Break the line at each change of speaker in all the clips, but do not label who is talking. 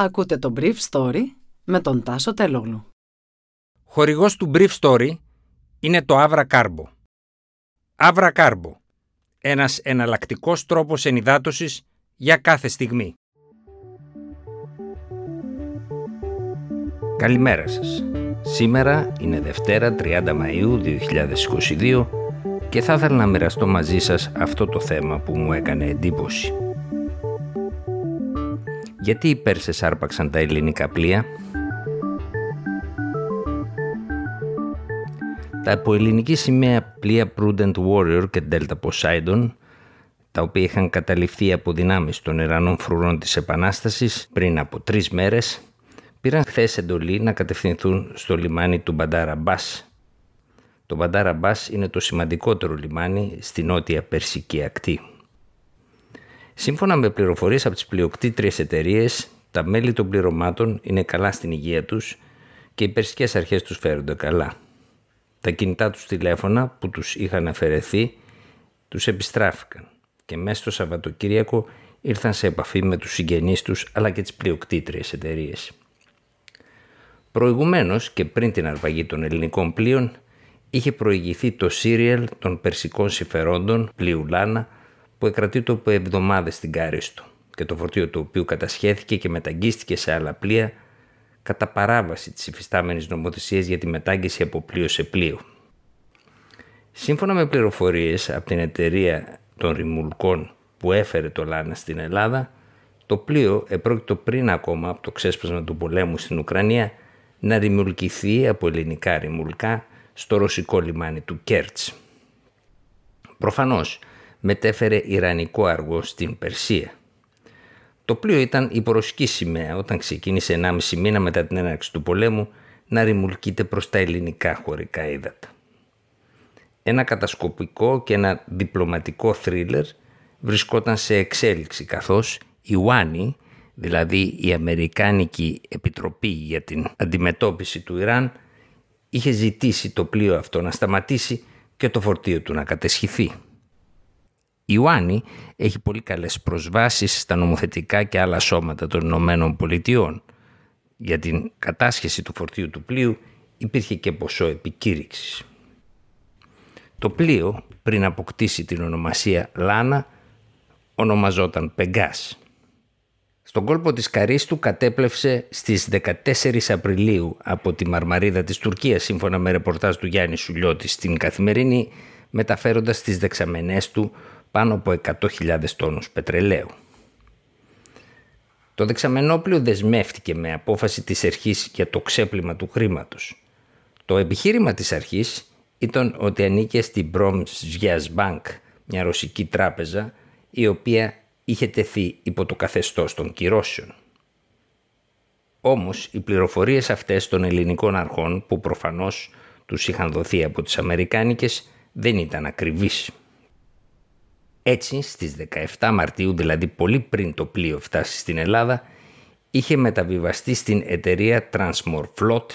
Ακούτε το Brief Story με τον Τάσο Τελόγλου.
Χορηγός του Brief Story είναι το Avra Carbo. Avra Carbo. Ένας εναλλακτικός τρόπος ενυδάτωσης για κάθε στιγμή. Καλημέρα σας. Σήμερα είναι Δευτέρα 30 Μαΐου 2022 και θα ήθελα να μοιραστώ μαζί σας αυτό το θέμα που μου έκανε εντύπωση. Γιατί οι Πέρσες άρπαξαν τα ελληνικά πλοία; Τα αποελληνική σημαία πλοία Prudent Warrior και Delta Poseidon τα οποία είχαν καταληφθεί από δυνάμεις των Ιρανών φρουρών της Επανάστασης πριν από τρεις μέρες, πήραν χθες εντολή να κατευθυνθούν στο λιμάνι του Μπαντάρα Μπάς. Το Μπαντάρα Μπάς είναι το σημαντικότερο λιμάνι στη νότια Περσική ακτή. Σύμφωνα με πληροφορίες από τις πλειοκτήτριες εταιρείες, τα μέλη των πληρωμάτων είναι καλά στην υγεία τους και οι περσικές αρχές τους φέρονται καλά. Τα κινητά τους τηλέφωνα που τους είχαν αφαιρεθεί τους επιστράφηκαν και μέσα στο Σαββατοκύριακο ήρθαν σε επαφή με τους συγγενείς τους αλλά και τις πλειοκτήτριες εταιρείες. Προηγουμένως και πριν την αρπαγή των ελληνικών πλοίων είχε προηγηθεί το σύριαλ των περσικών συμφερόντων πλοίου Λάνα που εκρατεί από εβδομάδες στην Κάριστο και το φορτίο του οποίου κατασχέθηκε και μεταγγίστηκε σε άλλα πλοία κατά παράβαση της υφιστάμενης νομοθεσίας για τη μετάγγιση από πλοίο σε πλοίο. Σύμφωνα με πληροφορίες από την εταιρεία των ρημουλκών που έφερε το Λάνα στην Ελλάδα, το πλοίο επρόκειτο πριν ακόμα από το ξέσπασμα του πολέμου στην Ουκρανία να ρημουλκηθεί από ελληνικά ρημουλκά στο ρωσικό λιμάνι του Κέρτς. Προφανώς, μετέφερε Ιρανικό αργό στην Περσία. Το πλοίο ήταν η σημαία όταν ξεκίνησε 1,5 μήνα μετά την έναρξη του πολέμου να ρημουλκείται προς τα ελληνικά χωρικά ύδατα. Ένα κατασκοπικό και ένα διπλωματικό θρίλερ βρισκόταν σε εξέλιξη καθώς η Ουάνι, δηλαδή η Αμερικάνικη Επιτροπή για την Αντιμετώπιση του Ιράν, είχε ζητήσει το πλοίο αυτό να σταματήσει και το φορτίο του να κατεσχυθεί. Η Ιωάννη έχει πολύ καλές προσβάσεις στα νομοθετικά και άλλα σώματα των Ηνωμένων Πολιτειών. Για την κατάσχεση του φορτίου του πλοίου υπήρχε και ποσό επικήρυξης. Το πλοίο, πριν αποκτήσει την ονομασία Λάνα, ονομαζόταν Πεγκάς. Στον κόλπο της Καρίστου κατέπλευσε στις 14 Απριλίου από τη Μαρμαρίδα της Τουρκίας σύμφωνα με ρεπορτάζ του Γιάννη Σουλιώτη στην Καθημερινή μεταφέροντας τις δεξαμενές του πάνω από 100.000 τόνους πετρελαίου. Το δεξαμενόπλιο δεσμεύτηκε με απόφαση της αρχής για το ξέπλυμα του χρήματος. Το επιχείρημα της αρχής ήταν ότι ανήκε στην Bromsvias Bank, μια ρωσική τράπεζα, η οποία είχε τεθεί υπό το καθεστώς των κυρώσεων. Όμως οι πληροφορίες αυτές των ελληνικών αρχών που προφανώς τους είχαν δοθεί από τις Αμερικάνικες δεν ήταν ακριβείς. Έτσι, στις 17 Μαρτίου, δηλαδή πολύ πριν το πλοίο φτάσει στην Ελλάδα, είχε μεταβιβαστεί στην εταιρεία Transmorflot,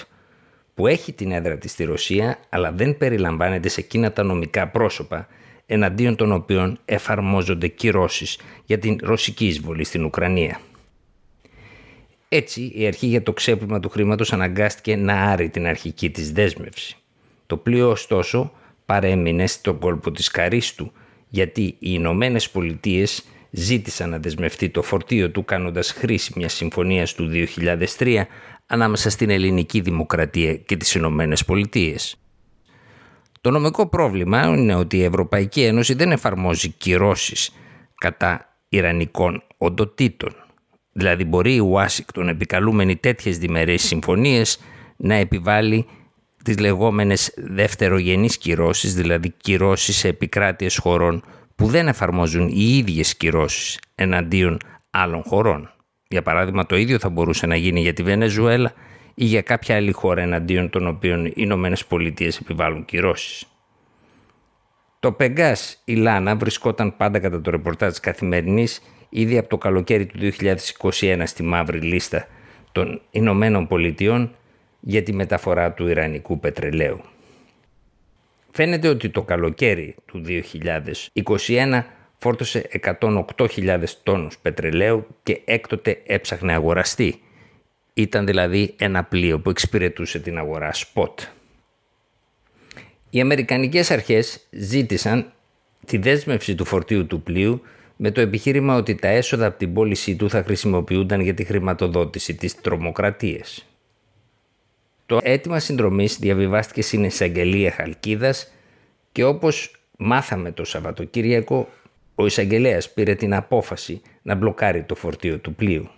που έχει την έδρα της στη Ρωσία, αλλά δεν περιλαμβάνεται σε εκείνα τα νομικά πρόσωπα, εναντίον των οποίων εφαρμόζονται κυρώσεις για την ρωσική εισβολή στην Ουκρανία. Έτσι, η αρχή για το ξέπλυμα του χρήματος αναγκάστηκε να άρει την αρχική της δέσμευση. Το πλοίο, ωστόσο, παρέμεινε στον κόλπο της Καρίστου, γιατί οι Ηνωμένε Πολιτείες ζήτησαν να δεσμευτεί το φορτίο του κάνοντας χρήση μιας συμφωνίας του 2003 ανάμεσα στην ελληνική δημοκρατία και τις Ηνωμένες Πολιτείες. Το νομικό πρόβλημα είναι ότι η Ευρωπαϊκή Ένωση δεν εφαρμόζει κυρώσεις κατά Ιρανικών οντοτήτων. Δηλαδή μπορεί η Ουάσιγκτον επικαλούμενη τέτοιες διμερείς συμφωνίες να επιβάλλει τις λεγόμενες δευτερογενείς κυρώσεις, δηλαδή κυρώσεις σε επικράτειες χωρών που δεν εφαρμόζουν οι ίδιες κυρώσεις εναντίον άλλων χωρών. Για παράδειγμα το ίδιο θα μπορούσε να γίνει για τη Βενεζουέλα ή για κάποια άλλη χώρα εναντίον των οποίων οι Ηνωμένες Πολιτείες επιβάλλουν κυρώσεις. Το Πεγκάς η Λάνα βρισκόταν πάντα κατά το ρεπορτάζ της Καθημερινής ήδη από το καλοκαίρι του 2021 στη μαύρη λίστα των Ηνωμένων Πολιτειών για τη μεταφορά του Ιρανικού πετρελαίου. Φαίνεται ότι το καλοκαίρι του 2021 φόρτωσε 108.000 τόνους πετρελαίου και έκτοτε έψαχνε αγοραστή, Ήταν δηλαδή ένα πλοίο που εξυπηρετούσε την αγορά spot. Οι Αμερικανικές αρχές ζήτησαν τη δέσμευση του φορτίου του πλοίου με το επιχείρημα ότι τα έσοδα από την πώλησή του θα χρησιμοποιούνταν για τη χρηματοδότηση της τρομοκρατίας. Το αίτημα συνδρομής διαβιβάστηκε στην εισαγγελία Χαλκίδας και όπως μάθαμε το Σαββατοκύριακο, ο εισαγγελέας πήρε την απόφαση να μπλοκάρει το φορτίο του πλοίου.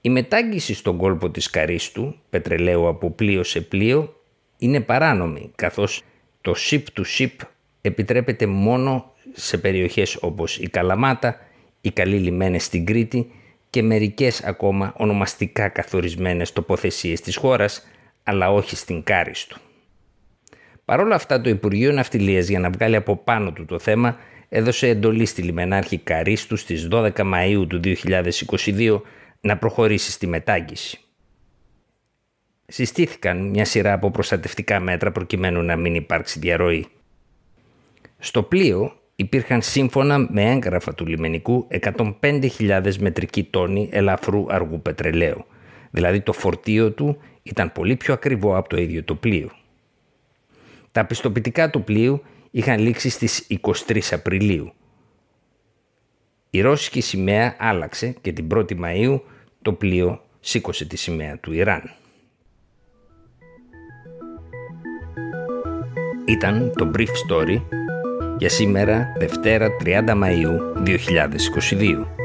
Η μετάγγιση στον κόλπο της Καρίστου, πετρελαίου από πλοίο σε πλοίο, είναι παράνομη, καθώς το ship to ship επιτρέπεται μόνο σε περιοχές όπως η Καλαμάτα, οι καλοί λιμένες στην Κρήτη και μερικές ακόμα ονομαστικά καθορισμένες τοποθεσίες της χώρας, αλλά όχι στην Κάριστου. Παρ' όλα αυτά το Υπουργείο Ναυτιλίας για να βγάλει από πάνω του το θέμα έδωσε εντολή στη λιμενάρχη Καρίστου στις 12 Μαΐου του 2022 να προχωρήσει στη μετάγγιση. Συστήθηκαν μια σειρά από προστατευτικά μέτρα προκειμένου να μην υπάρξει διαρροή. Στο πλοίο υπήρχαν σύμφωνα με έγγραφα του λιμενικού 105.000 μετρικοί τόνοι ελαφρού αργού πετρελαίου. Δηλαδή το φορτίο του ήταν πολύ πιο ακριβό από το ίδιο το πλοίο. Τα πιστοποιητικά του πλοίου είχαν λήξει στις 23 Απριλίου. Η ρώσικη σημαία άλλαξε και την 1η Μαΐου το πλοίο σήκωσε τη σημαία του Ιράν. Ήταν το Brief Story για σήμερα Δευτέρα 30 Μαΐου 2022.